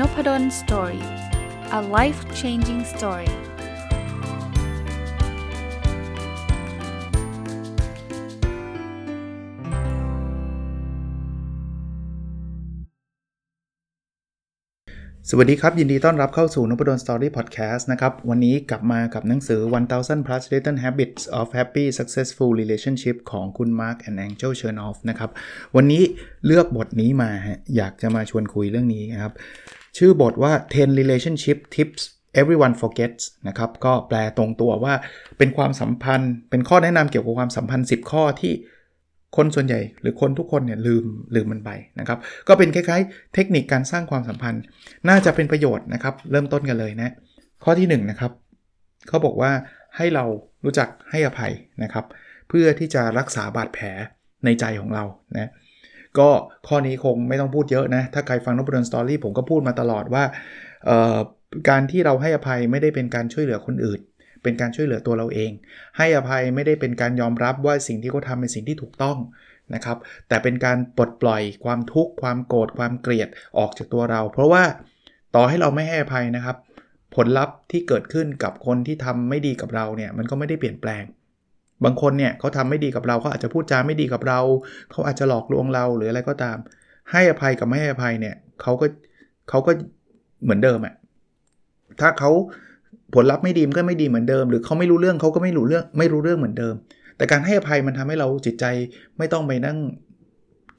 n o p ด d o สตอรี่ a life changing story สวัสดีครับ ยินดีต้อนรับเข้าสู่น p ดลสตอรี่พอดแคสต์นะครับ วันนี้กลับมากับหนังสือ 1000 plus little habits of happy successful relationship ของคุณ Mark and Angel Chernoff นะครับ วันนี้เลือกบทนี้มาอยากจะมาชวนคุยเรื่องนี้นะครับ ชื่อบทว่า 10 relationship tips everyone forgets นะครับ ก็แปลตรงตัวว่าเป็นความสัมพันธ์ เป็นข้อแนะนำเกี่ยวกับความสัมพันธ์ 10 ข้อที่คนส่วนใหญ่ หรือคนทุกคนเนี่ยลืมลืมมันไปนะครับ ก็เป็นคล้ายๆ เทคนิคการสร้างความสัมพันธ์ น่าจะเป็นประโยชน์นะครับ เริ่มต้นกันเลยนะ ข้อที่1นนะครับเขาบอกว่าให้เรารู้จักให้อภัยนะครับ เพื่อที่จะรักษาบาดแผลในใจของเรานะ ก็ข้อนี้คงไม่ต้องพูดเยอะนะ ถ้าใครฟังนบดนสตอรี่ผมก็พูดมาตลอดว่า การที่เราให้อภัยไม่ได้เป็นการช่วยเหลือคนอื่น เป็นการช่วยเหลือตัวเราเอง ให้อภัยไม่ได้เป็นการยอมรับว่าสิ่งที่เขาทาเป็นสิ่งที่ถูกต้องนะครับ แต่เป็นการปลดปล่อยความทุกข์ความโกรธความเกลียดออกจากตัวเรา เพราะว่าต่อให้เราไม่ให้อภัยนะครับ ผลลัพธ์ที่เกิดขึ้นกับคนที่ทำไม่ดีกับเราเนี่ยมันก็ไม่ได้เปลี่ยนแปลง บางคนเนี่ยเขาทำไม่ดีกับเราเขาอาจจะพูดจาไม่ดีกับเรา เขาอาจจะหลอกลวงเราหรืออะไรก็ตาม ให้อภัยกับไม่ให้อภัยเนี่ยเขาก็เขาก็เหมือนเดิมอะถ้าเขาผลลัพธ์ไม่ดีมันก็ไม่ดีเหมือนเดิม หรือเขาไม่รู้เรื่องเขาก็ไม่รู้เรื่องไม่รู้เรื่องเหมือนเดิม แต่การให้อภัยมันทำให้เราจิตใจไม่ต้องไปนั่ง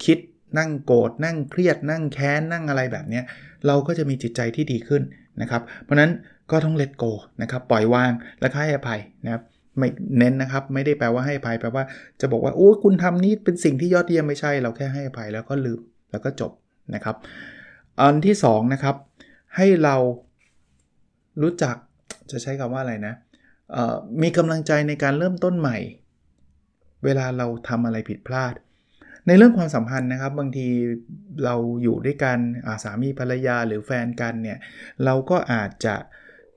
คิดนั่งโกรธนั่งเครียดนั่งแค้นนั่งอะไรแบบนี้เราก็จะมีจิตใจที่ดีขึ้นนะครับ เพราะนั้นก็ต้องเลตโกนะครับปล่อยวางและให้อภัยนะครับ ไม่เน้นนะครับ ไม่ได้แปลว่าให้อภัยแปลว่าจะบอกว่าโอ้คุณทำนี้เป็นสิ่งที่ยอดเยี่ยมไม่ใช่เราแค่ให้อภัยแล้วก็ลืมแล้วก็จบนะครับ อันที่2นะครับให้เรารู้จักจะใช้คำว่าอะไรนะมีกำลังใจในการเริ่มต้นใหม่ เวลาเราทำอะไรผิดพลาด ในเรื่องความสัมพันธ์นะครับ บางทีเราอยู่ด้วยกันสามีภรรยาหรือแฟนกันเนี่ยเราก็อาจจะ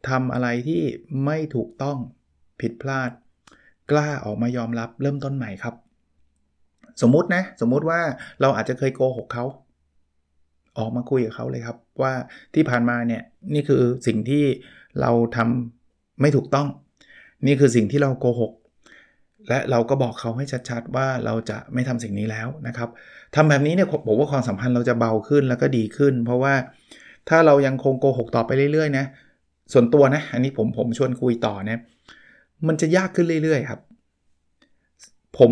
ทำอะไรที่ไม่ถูกต้อง ผิดพลาด กล้าออกมายอมรับเริ่มต้นใหม่ครับ สมมุตินะ สมมุติว่าเราอาจจะเคยโกหกเขาออกมาคุยกับเขาเลยครับ ว่าที่ผ่านมาเนี่ยนี่คือสิ่งที่เราทำไม่ถูกต้อง นี่คือสิ่งที่เราโกหก และเราก็บอกเขาให้ชัดๆว่าเราจะไม่ทำสิ่งนี้แล้วนะครับทำแบบนี้เนี่ยบอกว่าความสัมพันธ์เราจะเบาขึ้นแล้วก็ดีขึ้น เพราะว่าถ้าเรายังคงโกหกต่อไปเรื่อยๆนะส่วนตัวนะอันนี้ผมผมชวนคุยต่อนะ มันจะยากขึ้นเรื่อยๆ ครับ ผม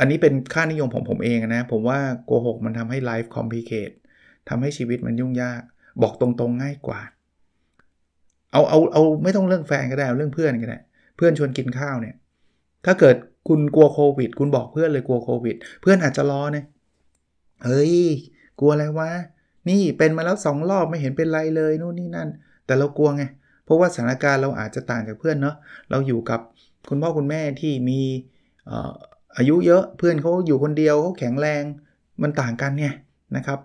อันนี้เป็นค่านิยมของผมเองนะ ผมว่าโกหกมันทำให้ไลฟ์คอมพลีเคททำให้ชีวิตมันยุ่งยาก บอกตรงๆง่ายกว่า เอาเอาเอาไม่ต้องเรื่องแฟนก็ได้ เอาเรื่องเพื่อนก็ได้ เพื่อนชวนกินข้าวเนี่ย ถ้าเกิดคุณกลัวโควิด คุณบอกเพื่อนเลยกลัวโควิด เพื่อนอาจจะรอเนี่ยเฮ้ย กลัวอะไรวะ นี่เป็นมาแล้วสองรอบไม่เห็นเป็นไรเลยนู่นนี่นั่น แต่เรากลัวไง ราะว่าสถานการณ์เราอาจจะต่างจากเพื่อนเนาะเราอยู่กับคุณพ่อคุณแม่ที่มีอายุเยอะเพื่อนเขาอยู่คนเดียวเขาแข็งแรงมันต่างกันเนี่ยนะครับ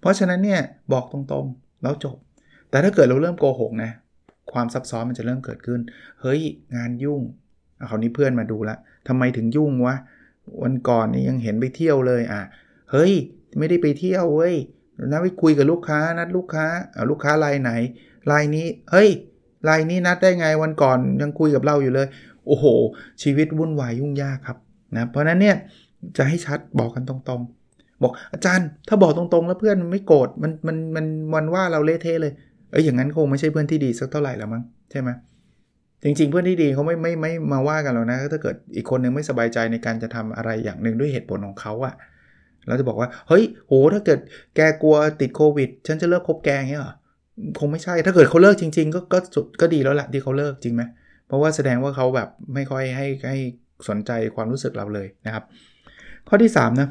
เพราะฉะนั้นเนี่ยบอกตรงๆแล้วจบ แต่ถ้าเกิดเราเริ่มโกหกนะความซับซ้อนมันจะเริ่มเกิดขึ้น เฮ้ยงานยุ่งคราวนี้เพื่อนมาดูล้วทำไมถึงยุ่งวะวันก่อนนี่ยังเห็นไปเที่ยวเลยอะเฮ้ยไม่ได้ไปเที่ยวเว้ยนัดไปคุยกับลูกค้านัดลูกค้าเอาลูกค้ารายไหนรายนี้เฮ้ย ไลน์นี้นัดได้ไงวันก่อนยังคุยกับเราอยู่เลย โอ้โห ชีวิตวุ่นวายยุ่งยากครับนะเพราะนั้นเนี่ยจะให้ชัดบอกกันตรงๆ บอกอาจารย์ถ้าบอกตรงๆ แล้วเพื่อนไม่โกรธมันมันมันวันว่าเราเละเทะเลยเอ้ยอย่างนั้นคงไม่ใช่เพื่อนที่ดีสักเท่าไหร่แล้วมั้งใช่ไหมจริง ๆ เพื่อนที่ดีเขาไม่ไม่ไม่มาว่ากันหรอกนะถ้าเกิดอีกคนนึงไม่สบายใจในการจะทำอะไรอย่างหนึ่งด้วยเหตุผลของเขาอะเราจะบอกว่าเฮ้ยโหถ้าเกิดแกกลัวติดโควิด ฉันจะเลิกคบแกเงี้ยเหรอ คงไม่ใช่ถ้าเกิดเขาเลิกจริง ๆ ก็ก็ก็ดีแล้วแหละที่เขาเลิกจริงไหมเพราะว่าแสดงว่าเขาแบบไม่ค่อยให้ให้สนใจความรู้สึกเราเลยนะครับ ข้อที่3นะ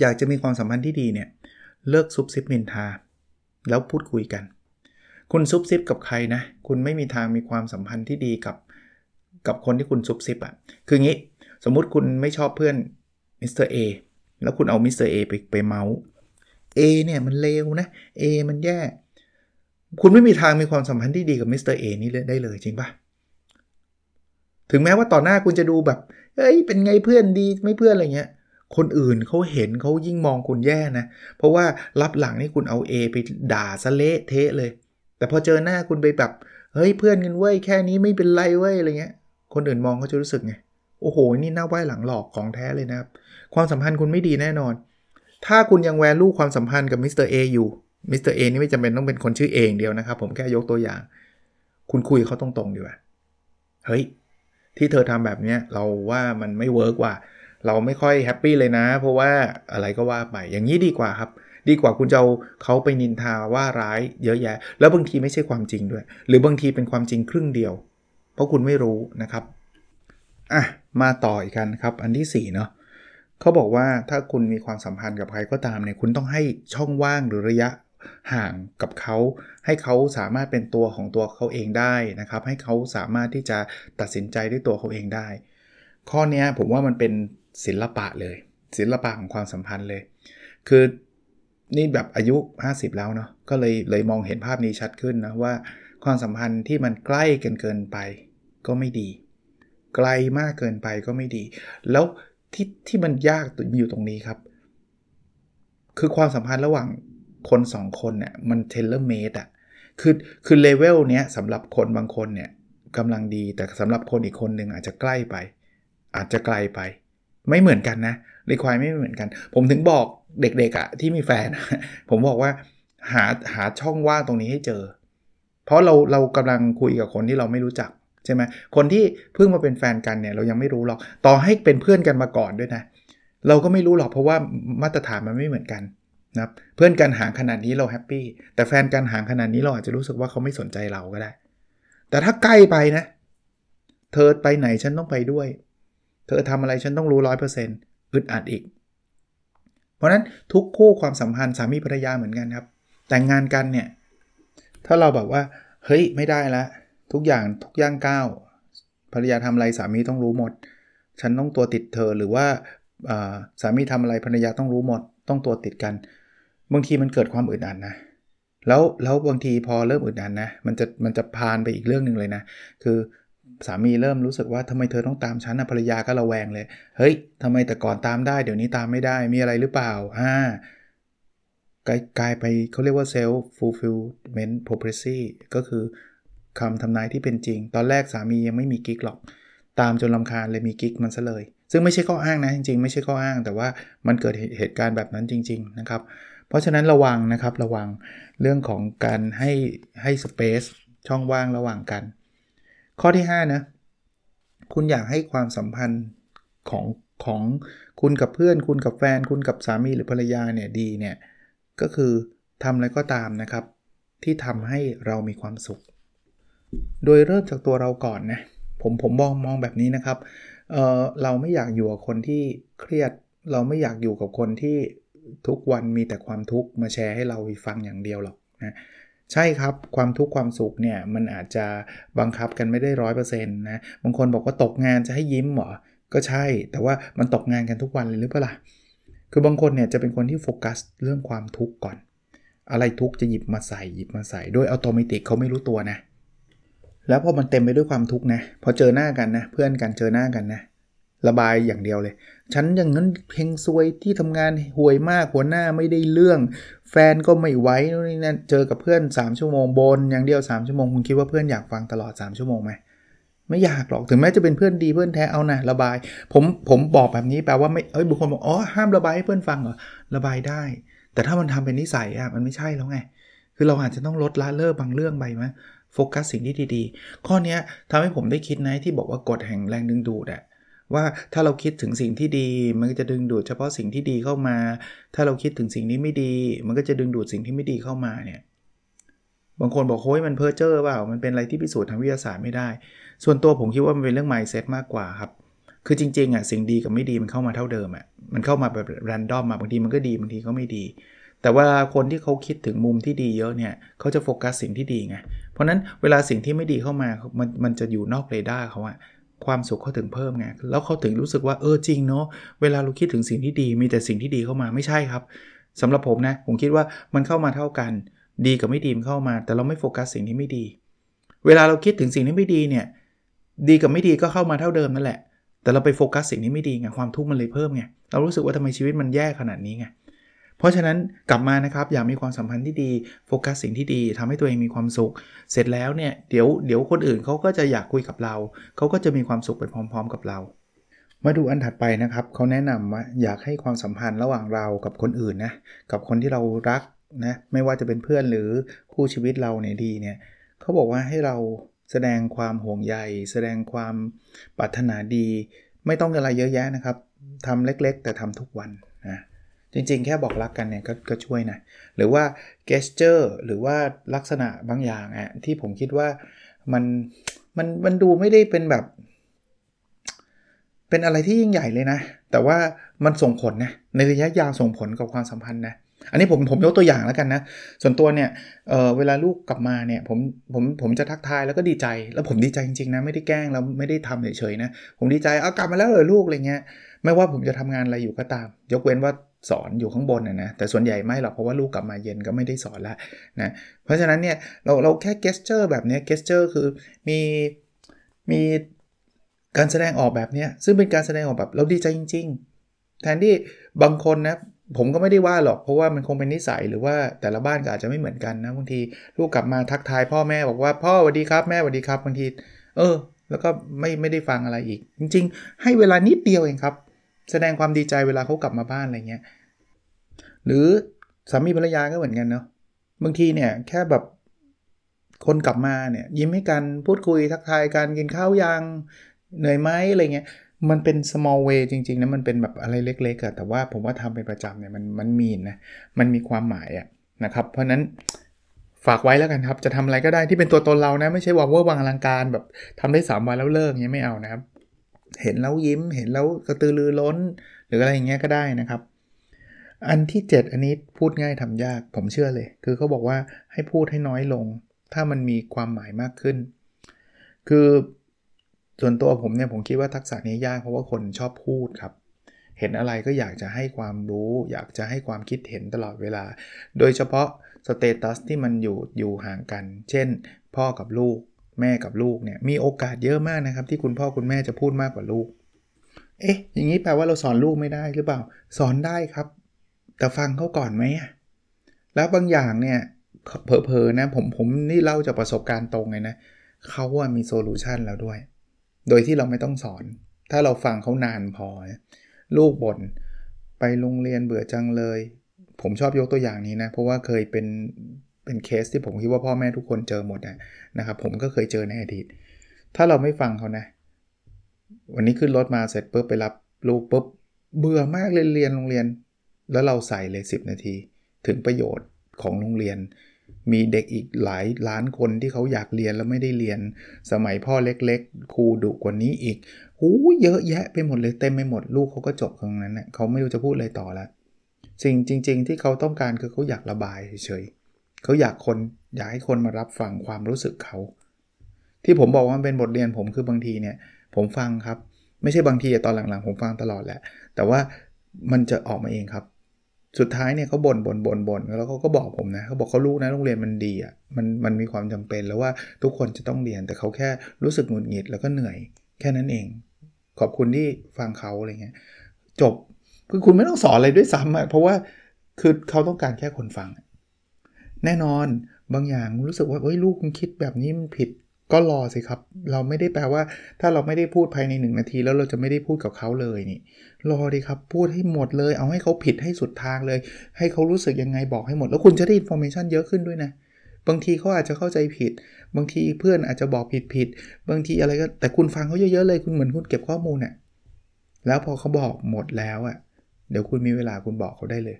อยากจะมีความสัมพันธ์ที่ดีเนี่ยเลิกซุบซิบนินทา แล้วพูดคุยกัน คุณซุบซิบกับใครนะ คุณไม่มีทางมีความสัมพันธ์ที่ดีกับกับคนที่คุณซุบซิบอะ่ะ คืองี้สมมุติคุณไม่ชอบเพื่อน Mister A แล้วคุณเอา Mister A ไปไปเมาท์ A เนี่ยมันเลวนะ A มันแย่ คุณไม่มีทางมีความสัมพันธ์ที่ดีกับ Mister A นี่ได้เลยจริงปะถึงแม้ว่าต่อหน้าคุณจะดูแบบเฮ้ย เป็นไงเพื่อนดีไม่เพื่อนอะไรเงี้ย คนอื่นเขาเห็นเขายิ่งมองคุณแย่นะ เพราะว่าลับหลังนี่คุณเอา A ไปด่าสะเละเทะเลย แต่พอเจอหน้าคุณไปแบบ เฮ้ยเพื่อนกันเว้ยแค่นี้ไม่เป็นไรเว้ยอะไรเงี้ย คนอื่นมองเขาจะรู้สึกไง โอ้โห นี่หน้าไหว้หลังหลอกของแท้เลยนะครับ ความสัมพันธ์คุณไม่ดีแน่นอน ถ้าคุณยัง value ความสัมพันธ์กับ Mister A อยู่ Mister A นี่ไม่จำเป็นต้องเป็นคนชื่อ A อย่างเดียวนะครับ ผมแค่ยกตัวอย่าง คุณคุยเขาตรงๆดีกว่า เฮ้ย ที่เธอทำแบบนี้เราว่ามันไม่ work ว่ะ เราไม่ค่อย happy เลยนะ เพราะว่าอะไรก็ว่าไป อย่างนี้ดีกว่าครับ ดีกว่าคุณจะเอาเขาไปนินทาว่าร้ายเยอะแยะ แล้วบางทีไม่ใช่ความจริงด้วย หรือบางทีเป็นความจริงครึ่งเดียว เพราะคุณไม่รู้นะครับ อะ มาต่ออีกกันครับ อันที่4เนาะเขาบอกว่าถ้าคุณมีความสัมพันธ์กับใครก็ตามเนี่ย คุณต้องให้ช่องว่างหรือระยะ ห่างกับเขา ให้เขาสามารถเป็นตัวของตัวเขาเองได้นะครับ ให้เขาสามารถที่จะตัดสินใจด้วยตัวเขาเองได้ ข้อนี้ผมว่ามันเป็นศิลปะเลย ศิลปะของความสัมพันธ์เลย คือนี่แบบอายุ 50 แล้วเนาะก็เลยเลยมองเห็นภาพนี้ชัดขึ้นนะว่าความสัมพันธ์ที่มันใกล้กันเกินไป ก็ไม่ดี ไกลมากเกินไปก็ไม่ดี แล้วที่ที่มันยากอยู่ตรงนี้ครับ คือความสัมพันธ์ระหว่าง คน2คนเนี่ยมัน tailor-made อะคือคือเลเวลเนี้ยสำหรับคนบางคนเนี่ยกำลังดีแต่สำหรับคนอีกคนหนึ่งอาจจะใกล้ไป อาจจะไกลไป ไม่เหมือนกันนะ require ไม่เหมือนกัน ผมถึงบอกเด็กๆอะที่มีแฟน ผมบอกว่าหาหาช่องว่างตรงนี้ให้เจอ เพราะเราเรากำลังคุยกับคนที่เราไม่รู้จักใช่ไหมคนที่เพิ่งมาเป็นแฟนกันเนี่ยเรายังไม่รู้หรอกต่อให้เป็นเพื่อนกันมาก่อนด้วยนะ เราก็ไม่รู้หรอกเพราะว่ามาตรฐานมันไม่เหมือนกัน นะเพื่อนกันห่างขนาดนี้เราแฮปปี้แต่แฟนกันห่างขนาดนี้เราอาจจะรู้สึกว่าเขาไม่สนใจเราก็ได้ แต่ถ้าใกล้ไปนะ เธอไปไหนฉันต้องไปด้วย เธอทำอะไรฉันต้องรู้ร้อยเปอร์เซ็นต์อึดอัดอีก เพราะนั้นทุกคู่ความสัมพันธ์สามีภรรยาเหมือนกันครับ แต่งงานกันเนี่ย ถ้าเราแบบว่า เฮ้ยไม่ได้ละ ทุกอย่างทุกย่างก้าวภรรยาทำอะไรสามีต้องรู้หมด ฉันต้องตัวติดเธอหรือว่าสามีทำอะไรภรรยาต้องรู้หมด ต้องตัวติดกัน บางทีมันเกิดความอึดอัดนะ แล้วแล้วบางทีพอเริ่มอึดอัดนะ มันจะมันจะพานไปอีกเรื่องหนึ่งเลยนะ คือสามีเริ่มรู้สึกว่าทำไมเธอต้องตามฉันนะภรรยาก็ระแวงเลย เฮ้ยทำไมแต่ก่อนตามได้เดี๋ยวนี้ตามไม่ได้มีอะไรหรือเปล่าอ่ากลายไปเขาเรียกว่า self fulfillment prophecy ก็คือคำทำนายที่เป็นจริง ตอนแรกสามียังไม่มีกิ๊กหรอก ตามจนลำคาญเลยมีกิ๊กมันซะเลย ซึ่งไม่ใช่ข้ออ้างนะจริงๆ ไม่ใช่ข้ออ้าง แต่ว่ามันเกิดเหตุการณ์แบบนั้นจริง ๆ นะครับ เพราะฉะนั้นระวังนะครับระวังเรื่องของการให้ให้สเปซช่องว่างระหว่างกัน ข้อที่5นะคุณอยากให้ความสัมพันธ์ของของคุณกับเพื่อน คุณกับแฟน คุณกับสามีหรือภรรยาเนี่ยดีเนี่ยก็คือทำอะไรก็ตามนะครับ ที่ทำให้เรามีความสุข โดยเริ่มจากตัวเราก่อนนะผมผมมองมองแบบนี้นะครับเเราไม่อยากอยู่กับคนที่เครียด เราไม่อยากอยู่กับคนที่ ทุกวันมีแต่ความทุกข์มาแชร์ให้เราฟังอย่างเดียวหรอกนะใช่ครับความทุกข์ความสุขเนี่ยมันอาจจะบังคับกันไม่ได้ร้อยเปอร์เซ็นต์นะบางคนบอกว่าตกงานจะให้ยิ้มเหรอก็ใช่ แต่ว่ามันตกงานกันทุกวันเลยหรือเปล่าคือบางคนเนี่ยจะเป็นคนที่โฟกัสเรื่องความทุกข์ก่อน อะไรทุกข์จะหยิบมาใส่หยิบมาใส่โดยอัตโนมัติเขาไม่รู้ตัวนะแล้วพอมันเต็มไปด้วยความทุกข์นะพอเจอหน้ากันนะเพื่อนกันเจอหน้ากันนะ ระบายอย่างเดียวเลย ฉันอย่างนั้นเพลงซวยที่ทำงานห่วยมากหัวหน้าไม่ได้เรื่อง แฟนก็ไม่ไหวนี่นั่นเจอกับเพื่อน 3 ชั่วโมงบน อย่างเดียว 3 ชั่วโมงคุณคิดว่าเพื่อนอยากฟังตลอด 3 ชั่วโมงไหมไม่อยากหรอกถึงแม้จะเป็นเพื่อนดีเพื่อนแท้เอานะระบาย ผมผมบอกแบบนี้แปลว่าไม่เอ้ยบุคคลบอกอ๋อห้ามระบายให้เพื่อนฟังเหรอระบายได้ แต่ถ้ามันทำเป็นนิสัยอะมันไม่ใช่แล้วไงคือเราอาจจะต้องลดละเลิกบางเรื่องไปไหมโฟกัสสิ่งที่ดีๆ ข้อนี้ทำให้ผมได้คิดนะที่บอกว่ากฎแห่งแรงดึงดูดอะ ว่าถ้าเราคิดถึงสิ่งที่ดี มันก็จะดึงดูดเฉพาะสิ่งที่ดีเข้ามา ถ้าเราคิดถึงสิ่งนี้ไม่ดี มันก็จะดึงดูดสิ่งที่ไม่ดีเข้ามาเนี่ยบางคนบอกโอ้ยมันเพ้อเจ้อเปล่า มันเป็นอะไรที่พิสูจน์ทางวิทยาศาสตร์ไม่ได้ ส่วนตัวผมคิดว่ามันเป็นเรื่อง mindset มากกว่าครับคือจริงๆอะสิ่งดีกับไม่ดีมันเข้ามาเท่าเดิมอะมันเข้ามาแบบแรนดอมมาบางทีมันก็ดีบางทีก็ไม่ดี แต่เวลาคนที่เขาคิดถึงมุมที่ดีเยอะเนี่ยเขาจะโฟกัสสิ่งที่ดีไงเพราะนั้นเวลาสิ่งที่ไม่ดีเข้ามามันมันจะอยู่นอกเรดาร์เขาอะ ความสุขเขาถึงเพิ่มไงแล้วเขาถึงรู้สึกว่าเออจริงเนาะเวลาเราคิดถึงสิ่งที่ดี มีแต่สิ่งที่ดีเข้ามาไม่ใช่ครับสำหรับผมนะผมคิดว่ามันเข้ามาเท่ากัน ดีกับไม่ดีมันเข้ามา แต่เราไม่โฟกัสสิ่งที่ไม่ดี เวลาเราคิดถึงสิ่งที่ไม่ดีเนี่ยดีกับไม่ดีก็เข้ามาเท่าเดิมนั่นแหละ แต่เราไปโฟกัสสิ่งนี้ไม่ดีไงความทุกข์มันเลยเพิ่มไงเรารู้สึกว่าทำไมชีวิตมันแย่ขนาดนี้ไง เพราะฉะนั้นกลับมานะครับอยากมีความสัมพันธ์ที่ดีโฟกัสสิ่งที่ดีทำให้ตัวเองมีความสุข เสร็จแล้วเนี่ยเดี๋ยวเดี๋ยวคนอื่นเขาก็จะอยากคุยกับเรา เขาก็จะมีความสุขไปพร้อม ๆ กับเรา มาดูอันถัดไปนะครับเขาแนะนำว่าอยากให้ความสัมพันธ์ระหว่างเรากับคนอื่นนะกับคนที่เรารักนะไม่ว่าจะเป็นเพื่อนหรือคู่ชีวิตเราเนี่ยดีเนี่ยเขาบอกว่าให้เราแสดงความห่วงใย แสดงความปรารถนาดี ไม่ต้องอะไรเยอะแยะนะครับทำเล็กๆ แต่ทำทุกวัน จริงๆ แค่บอกรักกันเนี่ยกก็ช่วยนะ หรือว่า gesture หรือว่าลักษณะบางอย่างอะที่ผมคิดว่ามันมันมันดูไม่ได้เป็นแบบ เป็นอะไรที่ยิ่งใหญ่เลยนะ แต่ว่ามันส่งผลนะในระยะยาวส่งผลกับความสัมพันธ์นะอันนี้ผมผมยกตัวอย่างแล้วกันนะ ส่วนตัวเนี่ยเเวลาลูกกลับมาเนี่ยผมผมผมจะทักทายแล้วก็ดีใจ แล้วผมดีใจจริงๆนะไม่ได้แกล้งแล้วไม่ได้ทำเฉยๆนะ ผมดีใจอ้าวกลับมาแล้วเหรอลูกอะไรเงี้ยไม่ว่าผมจะทำงานอะไรอยู่ก็ตาม ยกเว้นว่า สอนอยู่ข้างบนนะนะแต่ส่วนใหญ่ไม่หรอกเพราะว่าลูกกลับมาเย็นก็ไม่ได้สอนแล้วนะเพราะฉะนั้นเนี่ยเราเราแค่ gesture แบบนี้ gesture คือมีมีการแสดงออกแบบนี้ซึ่งเป็นการแสดงออกแบบเราดีใจจริง ๆ แทนที่บางคนนะผมก็ไม่ได้ว่าหรอกเพราะว่ามันคงเป็นนิสัยหรือว่าแต่ละบ้านก็อาจจะไม่เหมือนกันนะบางทีลูกกลับมาทักทายพ่อแม่บอกว่าพ่อสวัสดีครับแม่สวัสดีครับบางที เออ แล้วก็ไม่ไม่ได้ฟังอะไรอีก จริง ๆ ให้เวลานิดเดียวเองครับ แสดงความดีใจเวลาเขากลับมาบ้านอะไรเงี้ย หรือสามีภรรยาก็เหมือนกันเนาะ บางทีเนี่ยแค่แบบคนกลับมาเนี่ยยิ้มให้กันพูดคุยทักทายกันกินข้าวยังเหนื่อยไหมอะไรเงี้ยมันเป็น small way จริงๆนะมันเป็นแบบอะไรเล็กๆอะแต่ว่าผมว่าทำเป็นประจำเนี่ยมันมันมีนะมันมีความหมายอะนะครับ เพราะนั้นฝากไว้แล้วกันครับ จะทำอะไรก็ได้ที่เป็นตัวตนเรานะ ไม่ใช่ว่าเวอร์วังอลังการแบบทำได้ 3 วันแล้วเลิกเงี้ยไม่เอานะครับ เห็นแล้วยิ้ม เห็นแล้วกระตือรือร้น หรืออะไรอย่างเงี้ยก็ได้นะครับ อันที่ 7 อันนี้พูดง่ายทำยาก ผมเชื่อเลย คือเขาบอกว่าให้พูดให้น้อยลง ถ้ามันมีความหมายมากขึ้น คือส่วนตัวผมเนี่ยผมคิดว่าทักษะนี้ยากเพราะว่าคนชอบพูดครับ เห็นอะไรก็อยากจะให้ความรู้ อยากจะให้ความคิดเห็นตลอดเวลา โดยเฉพาะ status ที่มันอยู่อยู่ห่างกัน เช่น พ่อกับลูก แม่กับลูกเนี่ยมีโอกาสเยอะมากนะครับ ที่คุณพ่อคุณแม่จะพูดมากกว่าลูก เอ๊ะ อย่างนี้แปลว่าเราสอนลูกไม่ได้หรือเปล่า สอนได้ครับ แต่ฟังเขาก่อนไหมแล้วบางอย่างเนี่ยเผลอๆนะผมผมนี่เล่าจากประสบการณ์ตรงเลยนะเขาว่ามี solution แล้วด้วย โดยที่เราไม่ต้องสอน ถ้าเราฟังเขานานพอ ลูกบน่นไปโรงเรียนเบื่อจังเลย ผมชอบยกตัวอย่างนี้นะ เพราะว่าเคยเป็น เป็นเคสที่ผมคิดว่าพ่อแม่ทุกคนเจอหมดนะครับ ผมก็เคยเจอในอดีต ถ้าเราไม่ฟังเขานะ วันนี้ขึ้นรถมาเสร็จปุ๊บไปรับลูกปุ๊บเบื่อมากเลยเรียนโรงเรียน แล้วเราใส่เลย 10 นาที ถึงประโยชน์ของโรงเรียน มีเด็กอีกหลายล้านคนที่เขาอยากเรียนแล้วไม่ได้เรียน สมัยพ่อเล็กๆครูดุกว่านี้อีกหูเยอะแยะไปหมดเลยเต็มไปหมดลูกเขาก็จบตรงนั้นเนะ่ยเขาไม่รู้จะพูดอะไรต่อล้วสิ่งจริง ๆ ที่เขาต้องการคือเขาอยากระบายเฉยๆ เขาอยากคนอยากให้คนมารับฟังความรู้สึกเขา ที่ผมบอกว่ามันเป็นบทเรียนผมคือบางทีเนี่ย ผมฟังครับ ไม่ใช่บางทีตอนหลังๆ ผมฟังตลอดแหละ แต่ว่ามันจะออกมาเองครับ สุดท้ายเนี่ยเขาบ่นบ่นบ่นบ่นแล้วเขาก็บอกผมนะเขาบอกเขารู้นะโรงเรียนมันดีอะมันมันมีความจำเป็นแล้วว่าทุกคนจะต้องเรียนแต่เขาแค่รู้สึกหงุดหงิดแล้วก็เหนื่อย แค่นั้นเอง ขอบคุณที่ฟังเขาอะไรเงี้ยจบคือคุณไม่ต้องสอนอะไรด้วยซ้ำอะเพราะว่าคือเขาต้องการแค่คนฟัง แน่นอนบางอย่างรู้สึกว่าเฮ้ยลูกคุณคิดแบบนี้มันผิดก็รอสิครับ เราไม่ได้แปลว่า ถ้าเราไม่ได้พูดภายใน 1 นาที แล้วเราจะไม่ได้พูดกับเขาเลยนี่รอดีครับพูดให้หมดเลย เอาให้เขาผิดให้สุดทางเลย ให้เขารู้สึกยังไงบอกให้หมด แล้วคุณจะได้ information เยอะขึ้นด้วยนะบางทีเขาอาจจะเข้าใจผิด บางทีเพื่อนอาจจะบอกผิดผิดบางทีอะไรก็แต่คุณฟังเขาเยอะๆเลยคุณเหมือนคุณเก็บข้อมูลเนะ่ยแล้วพอเขาบอกหมดแล้วอะ่ะเดี๋ยวคุณมีเวลาคุณบอกเขาได้เลย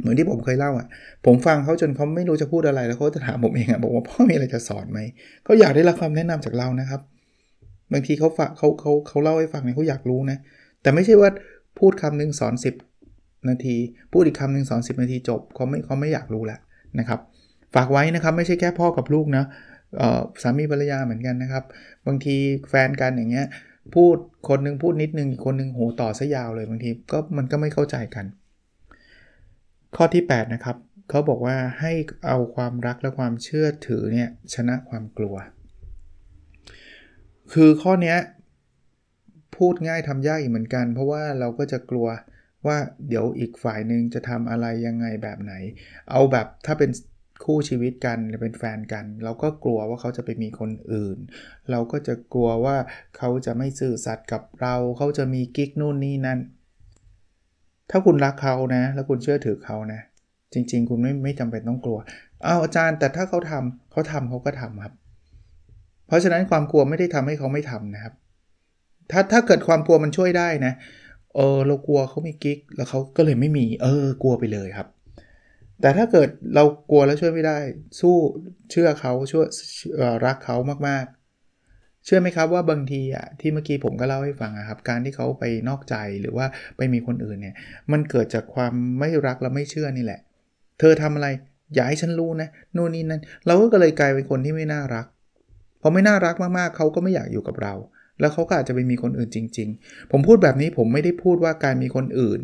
เหมือนที่ผมเคยเล่าอะ ผมฟังเขาจนเขาไม่รู้จะพูดอะไรแล้วเขาจะถามผมเองอะบอกว่าพ่อมีอะไรจะสอนไหมเขาอยากได้รับคำแนะนำจากเรานะครับ บางทีเขาฝากเขาเขาเขาเล่าให้ฟังเนี่ยเขาอยากรู้นะ แต่ไม่ใช่ว่าพูดคำนึงสอน 10 นาที พูดอีกคำหนึ่งสอน 10 นาทีจบเขาไม่เขาไม่อยากรู้ล้วนะครับ ฝากไว้นะครับไม่ใช่แค่พ่อกับลูกนะสามีภรรยาเหมือนกันนะครับ บางทีแฟนกันอย่างเงี้ยพูดคนนึงพูดนิดนึงอีกคนนึงโหต่อซะยาวเลยบางทีก็มันก็ไม่เข้าใจกัน ข้อที่ 8 นะครับเขาบอกว่าให้เอาความรักและความเชื่อถือเนี่ยชนะความกลัว คือข้อนี้พูดง่ายทำยากอีกเหมือนกัน เพราะว่าเราก็จะกลัวว่าเดี๋ยวอีกฝ่ายหนึ่งจะทำอะไรยังไงแบบไหน เอาแบบถ้าเป็นคู่ชีวิตกันหรือเป็นแฟนกัน เราก็กลัวว่าเขาจะไปมีคนอื่น เราก็จะกลัวว่าเขาจะไม่ซื่อสัตย์กับเรา เขาจะมีกิ๊กนู่นนี่นั่น ถ้าคุณรักเขานะ แล้วคุณเชื่อถือเขานะ จริง ๆ คุณไม่ไม่จำเป็นต้องกลัวเอาอาจารย์แต่ถ้าเขาทำเขาทำเขาก็ทำครับ เพราะฉะนั้นความกลัวไม่ได้ทำให้เขาไม่ทำนะครับ ถ้าถ้าเกิดความกลัวมันช่วยได้นะเออเรากลัวเขามีกิ๊กแล้วเขาก็เลยไม่มี เออกลัวไปเลยครับ แต่ถ้าเกิดเรากลัวแล้วช่วยไม่ได้ สู้เชื่อเขาช่วยรักเขามากๆ เชื่อไหมครับว่าบางทีอะที่เมื่อกี้ผมก็เล่าให้ฟังครับ การที่เขาไปนอกใจหรือว่าไปมีคนอื่นเนี่ย มันเกิดจากความไม่รักและไม่เชื่อนี่แหละ เธอทำอะไรอย่าให้ฉันรู้นะนู่นนี่นั่นเราก็เลยกลายเป็นคนที่ไม่น่ารักพอไม่น่ารักมากๆเขาก็ไม่อยากอยู่กับเรา แล้วเขาก็อาจจะไปมีคนอื่นจริง ๆ ผมพูดแบบนี้ผมไม่ได้พูดว่าการมีคนอื่น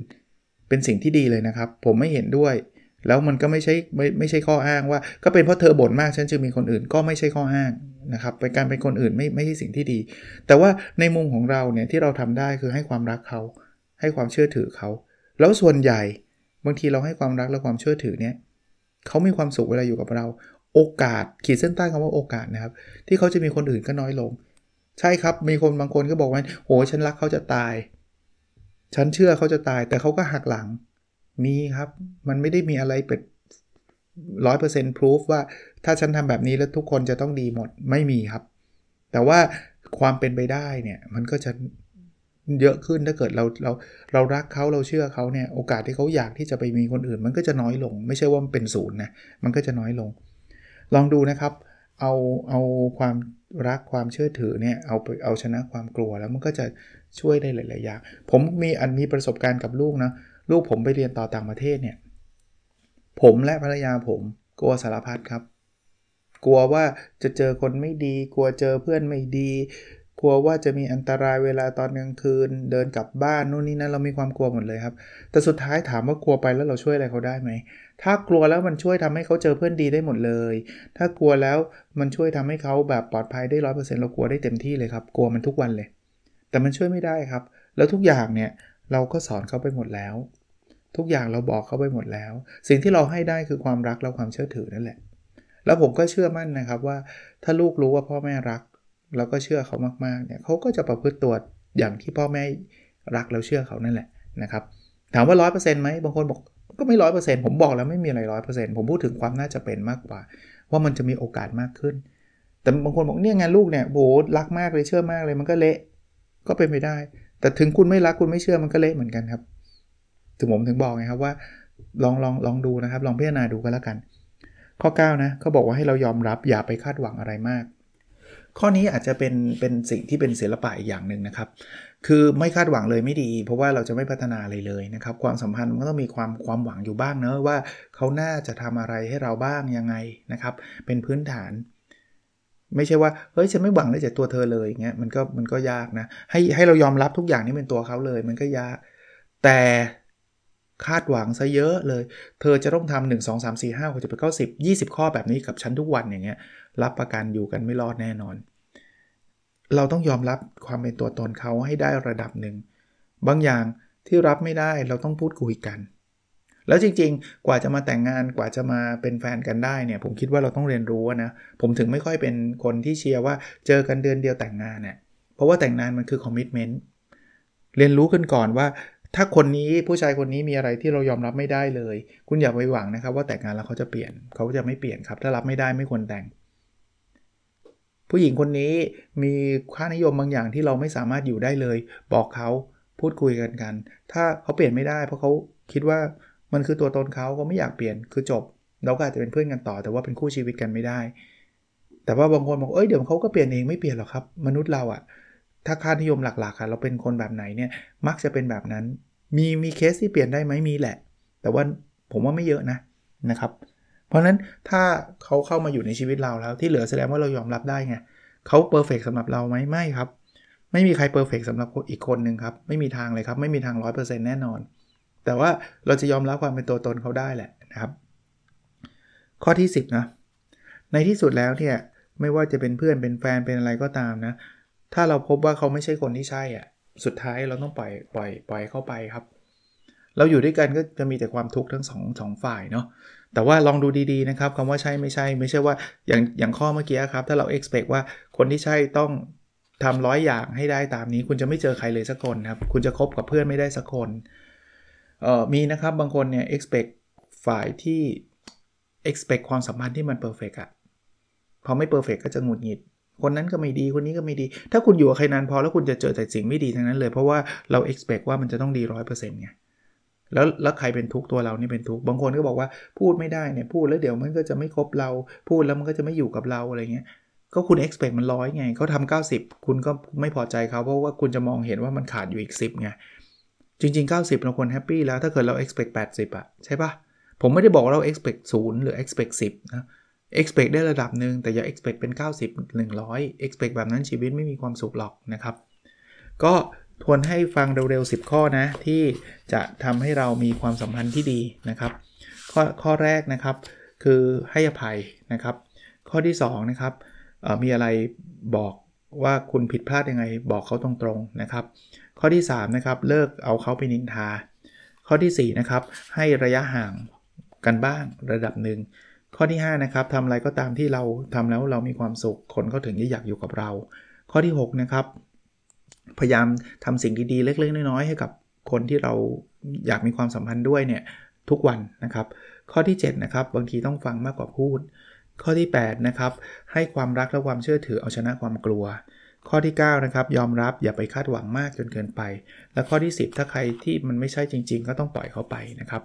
เป็นสิ่งที่ดีเลยนะครับ ผมไม่เห็นด้วย แล้วมันก็ไม่ใช่ไม่ไม่ใช่ข้ออ้างว่า ก็เป็นเพราะเธอบ่นมากฉันจึงมีคนอื่นก็ไม่ใช่ข้ออ้างนะครับเป็นการเป็นคนอื่นไม่ไม่ใช่สิ่งที่ดี แต่ว่าในมุมของเราเนี่ยที่เราทำได้คือให้ความรักเขา ให้ความเชื่อถือเขา แล้วส่วนใหญ่บางทีเราให้ความรักและความเชื่อถือเนี่ยเขามีความสุขเวลาอยู่กับเรา โอกาสขีดเส้นใต้คำว่าโอกาสนะครับ ที่เขาจะมีคนอื่นก็น้อยลง ใช่ครับมีคนบางคนก็บอกว่าโอ้ฉันรักเขาจะตาย ฉันเชื่อเขาจะตายแต่เขาก็หักหลัง มีครับ มันไม่ได้มีอะไรเป็นร้อยเปอร์เซ็นต์พิสูจว่าถ้าฉันทำแบบนี้แล้วทุกคนจะต้องดีหมดไม่มีครับ แต่ว่าความเป็นไปได้เนี่ยมันก็จะเยอะขึ้นถ้าเกิดเราเราเรารักเขาเราเชื่อเขาเนี่ยโอกาสที่เขาอยากที่จะไปมีคนอื่น มันก็จะน้อยลง ไม่ใช่ว่ามันเป็นศูนย์นะมันก็จะน้อยลง ลองดูนะครับ เอาเอาความรักความเชื่อถือเนี่ยเอาเอาชนะความกลัวแล้วมันก็จะช่วยได้หลาย ๆ อย่าง ผมมีอันมีประสบการณ์กับลูกนะ ลูกผมไปเรียนต่อต่างประเทศเนี่ย ผมและภรรยาผมกลัวสารพัดครับ กลัวว่าจะเจอคนไม่ดี กลัวเจอเพื่อนไม่ดี กลัวว่าจะมีอันตรายเวลาตอนกลางคืน เดินกลับบ้านนู่นนี่นั่นเรามีความกลัวหมดเลยครับ แต่สุดท้ายถามว่ากลัวไปแล้วเราช่วยอะไรเขาได้ไหม ถ้ากลัวแล้วมันช่วยทำให้เขาเจอเพื่อนดีได้หมดเลย ถ้ากลัวแล้วมันช่วยทำให้เขาแบบปลอดภัยได้ร้อยเปอร์เซ็นต์เรากลัวได้เต็มที่เลยครับ กลัวมันทุกวันเลย แต่มันช่วยไม่ได้ครับ แล้วทุกอย่างเนี่ย เราก็สอนเขาไปหมดแล้ว ทุกอย่างเราบอกเขาไปหมดแล้ว สิ่งที่เราให้ได้คือความรักและความเชื่อถือนั่นแหละ แล้วผมก็เชื่อมั่นนะครับว่า ถ้าลูกรู้ว่าพ่อแม่รักเราก็เชื่อเขามากๆเนี่ยเขาก็จะประพฤติตัวอย่างที่พ่อแม่รักแล้วเชื่อเขานั่นแหละนะครับถามว่าร้อยเปอร์เซ็นต์ไหมบางคนบอกก็ไม่ร้อยเปอร์เซ็นต์ผมบอกแล้วไม่มีอะไรร้อยเปอร์เซ็นต์ผมพูดถึงความน่าจะเป็นมากกว่า ว่ามันจะมีโอกาสมากขึ้น แต่บางคนบอกเนี่ยงานลูกเนี่ยโบรักมากเลยเชื่อมากเลยมันก็เละก็เป็นไปได้ แต่ถึงคุณไม่รักคุณไม่เชื่อมันก็เละเหมือนกันครับ ถึงผมถึงบอกไงครับว่า ลองลองลองดูนะครับ ลองพิจารณาดูก็แล้วกัน ข้อ 9 นะเขาบอกว่าให้เรายอมรับอย่าไปคาดหวังอะไรมาก ข้อนี้อาจจะเป็นเป็นสิ่งที่เป็นศิลปะอีกอย่างหนึ่งนะครับ คือไม่คาดหวังเลยไม่ดี เพราะว่าเราจะไม่พัฒนาอะไรเลยนะครับ ความสัมพันธ์มันก็ต้องมีความความหวังอยู่บ้างเนอะว่าเขาน่าจะทำอะไรให้เราบ้างยังไงนะครับ เป็นพื้นฐาน ไม่ใช่ว่าเฮ้ยฉันไม่หวังเลยจากตัวเธอเลยเงี้ยมันก็มันก็ยากนะให้ให้เรายอมรับทุกอย่างนี่เป็นตัวเขาเลย มันก็ยาก แต่คาดหวังซะเยอะเลย เธอจะต้องทำหนึ่งสองสามสี่ห้าหกเจ็ดแปดเก้าสิบยี่สิบข้อแบบนี้กับฉันทุกวันอย่างเงี้ย รับประกันอยู่กันไม่รอดแน่นอน เราต้องยอมรับความเป็นตัวตนเขาให้ได้ระดับหนึ่ง บางอย่างที่รับไม่ได้เราต้องพูดคุยกัน แล้วจริงๆ กว่าจะมาแต่งงานกว่าจะมาเป็นแฟนกันได้เนี่ย ผมคิดว่าเราต้องเรียนรู้นะ ผมถึงไม่ค่อยเป็นคนที่เชียร์ว่าเจอกันเดือนเดียวแต่งงานเนี่ยเพราะว่าแต่งงานมันคือคอมมิชเมนต์เรียนรู้กันก่อนว่า ถ้าคนนี้ผู้ชายคนนี้มีอะไรที่เรายอมรับไม่ได้เลย คุณอย่าไปหวังนะครับ ว่าแต่งงานแล้วเขาจะเปลี่ยนเขาจะไม่เปลี่ยนครับ ถ้ารับไม่ได้ไม่ควรแต่ง ผู้หญิงคนนี้มีค่านิยมบางอย่างที่เราไม่สามารถอยู่ได้เลย บอกเขาพูดคุยกันกัน ถ้าเขาเปลี่ยนไม่ได้ เพราะเขาคิดว่า มันคือตัวตนเขาเขาไม่อยากเปลี่ยนคือจบ เราก็อาจจะเป็นเพื่อนกันต่อ แต่ว่าเป็นคู่ชีวิตกันไม่ได้ แต่ว่าบางคนบอกเอ้ยเดี๋ยวเขาก็เปลี่ยนเองไม่เปลี่ยนหรอกครับ มนุษย์เราอะถ้าค่านิยมหลักๆค่ะเราเป็นคนแบบไหนเนี่ยมักจะเป็นแบบนั้น มีมีเคสที่เปลี่ยนได้ไหมมีแหละ แต่ว่าผมว่าไม่เยอะนะนะครับ เพราะนั้นถ้าเขาเข้ามาอยู่ในชีวิตเราแล้ว ที่เหลือแสดงว่าเรายอมรับได้ไงเขา perfect สำหรับเราไหมไม่ครับ ไม่มีใคร perfect สำหรับอีกคนหนึ่งครับ ไม่มีทางเลยครับ ไม่มีทาง 100%แน่นอน แต่ว่าเราจะยอมรับความเป็นตัวตนเขาได้แหละนะครับ ข้อที่ 10นะในที่สุดแล้วเนี่ยไม่ว่าจะเป็นเพื่อนเป็นแฟนเป็นอะไรก็ตามนะ ถ้าเราพบว่าเขาไม่ใช่คนที่ใช่อะสุดท้ายเราต้องปล่อยปล่อยปล่อยเข้าไปครับ เราอยู่ด้วยกันก็จะมีแต่ความทุกข์ทั้งสองสองฝ่ายเนาะแต่ว่าลองดูดีๆนะครับคำว่าใช่ไม่ใช่ ไม่ใช่ว่าอย่างอย่างข้อเมื่อกี้ครับ ถ้าเรา expect ว่าคนที่ใช่ต้องทำร้อยอย่างให้ได้ตามนี้ คุณจะไม่เจอใครเลยสักคนครับ คุณจะคบกับเพื่อนไม่ได้สักคน เอ่อมีนะครับบางคนเนี่ย expect ฝ่ายที่ expect ความสัมพันธ์ที่มัน perfect อะพอไม่ perfect ก็จะหงุดหงิด คนนั้นก็ไม่ดีคนนี้ก็ไม่ดี ถ้าคุณอยู่กับใครนานพอแล้วคุณจะเจอแต่สิ่งไม่ดีทั้งนั้นเลย เพราะว่าเรา expect ว่ามันจะต้องดีร้อยเปอร์เซ็นต์ไงแล้วแล้วใครเป็นทุกตัวเรานี่เป็นทุกบางคนก็บอกว่าพูดไม่ได้เนี่ยพูดแล้วเดี๋ยวมันก็จะไม่ครบเรา พูดแล้วมันก็จะไม่อยู่กับเราอะไรเงี้ยก็คุณ expect มันร้อยไงเขาทำ90 คุณก็ไม่พอใจเขาเพราะว่าคุณจะมองเห็นว่ามันขาดอยู่อีก 10ไง จริง ๆ 90 เราควรแฮปปี้แล้วถ้าเกิดเรา expect 80อะใช่ปะผมไม่ได้บอกว่าเรา expect 0 หรือ expect 10 นะ expect ได้ระดับหนึ่งแต่อย่า expect เป็น 90 100 expect แบบนั้นชีวิตไม่มีความสุขหรอกนะครับ ก็ทวนให้ฟังเร็วๆ 10 ข้อนะ ที่จะทำให้เรามีความสัมพันธ์ที่ดีนะครับ ข้อข้อแรกนะครับคือให้อภัยนะครับ ข้อที่2นะครับมีอะไรบอกว่าคุณผิดพลาดยังไงบอกเขาตรงๆนะครับ ข้อที่3นะครับเลิกเอาเขาไปนินทา ข้อที่4นะครับให้ระยะห่างกันบ้างระดับหนึ่งข้อที่5นะครับทำอะไรก็ตามที่เราทำแล้วเรามีความสุขคนเขาถึงจะอยากอยู่กับเรา ข้อที่6นะครับพยายามทำสิ่งดีๆ เล็ก ๆ น้อยๆให้กับคนที่เราอยากมีความสัมพันธ์ด้วยเนี่ยทุกวันนะครับ ข้อที่7นะครับบางทีต้องฟังมากกว่าพูด ข้อที่8นะครับให้ความรักและความเชื่อถือเอาชนะความกลัว ข้อที่9นะครับยอมรับอย่าไปคาดหวังมากจนเกินไป และข้อที่ 10 ถ้าใครที่มันไม่ใช่จริง ๆ ก็ต้องปล่อยเขาไปนะครับ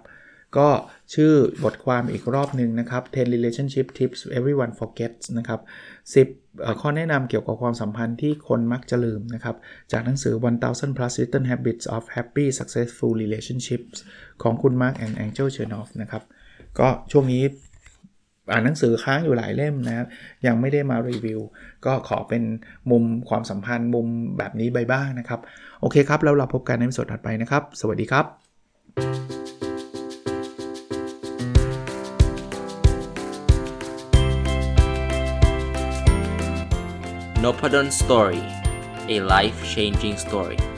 ก็ชื่อบทความอีกรอบหนึ่งนะครับ 10 relationship tips everyone forgets นะครับ 10 ข้อแนะนำเกี่ยวกับความสัมพันธ์ที่คนมักจะลืมนะครับ จากหนังสือ 1000 plus little habits of happy successful relationships ของคุณ Mark and Angel Chernoff นะครับ ก็ช่วงนี้ อ่านหนังสือค้างอยู่หลายเล่มนะครับยังไม่ได้มารีวิว ก็ขอเป็นมุมความสัมพันธ์มุมแบบนี้ไปบ้างนะครับ โอเคครับ แล้วเราพบกันในสดถัดไปนะครับ สวัสดีครับ n o p ด d o n Story a life changing story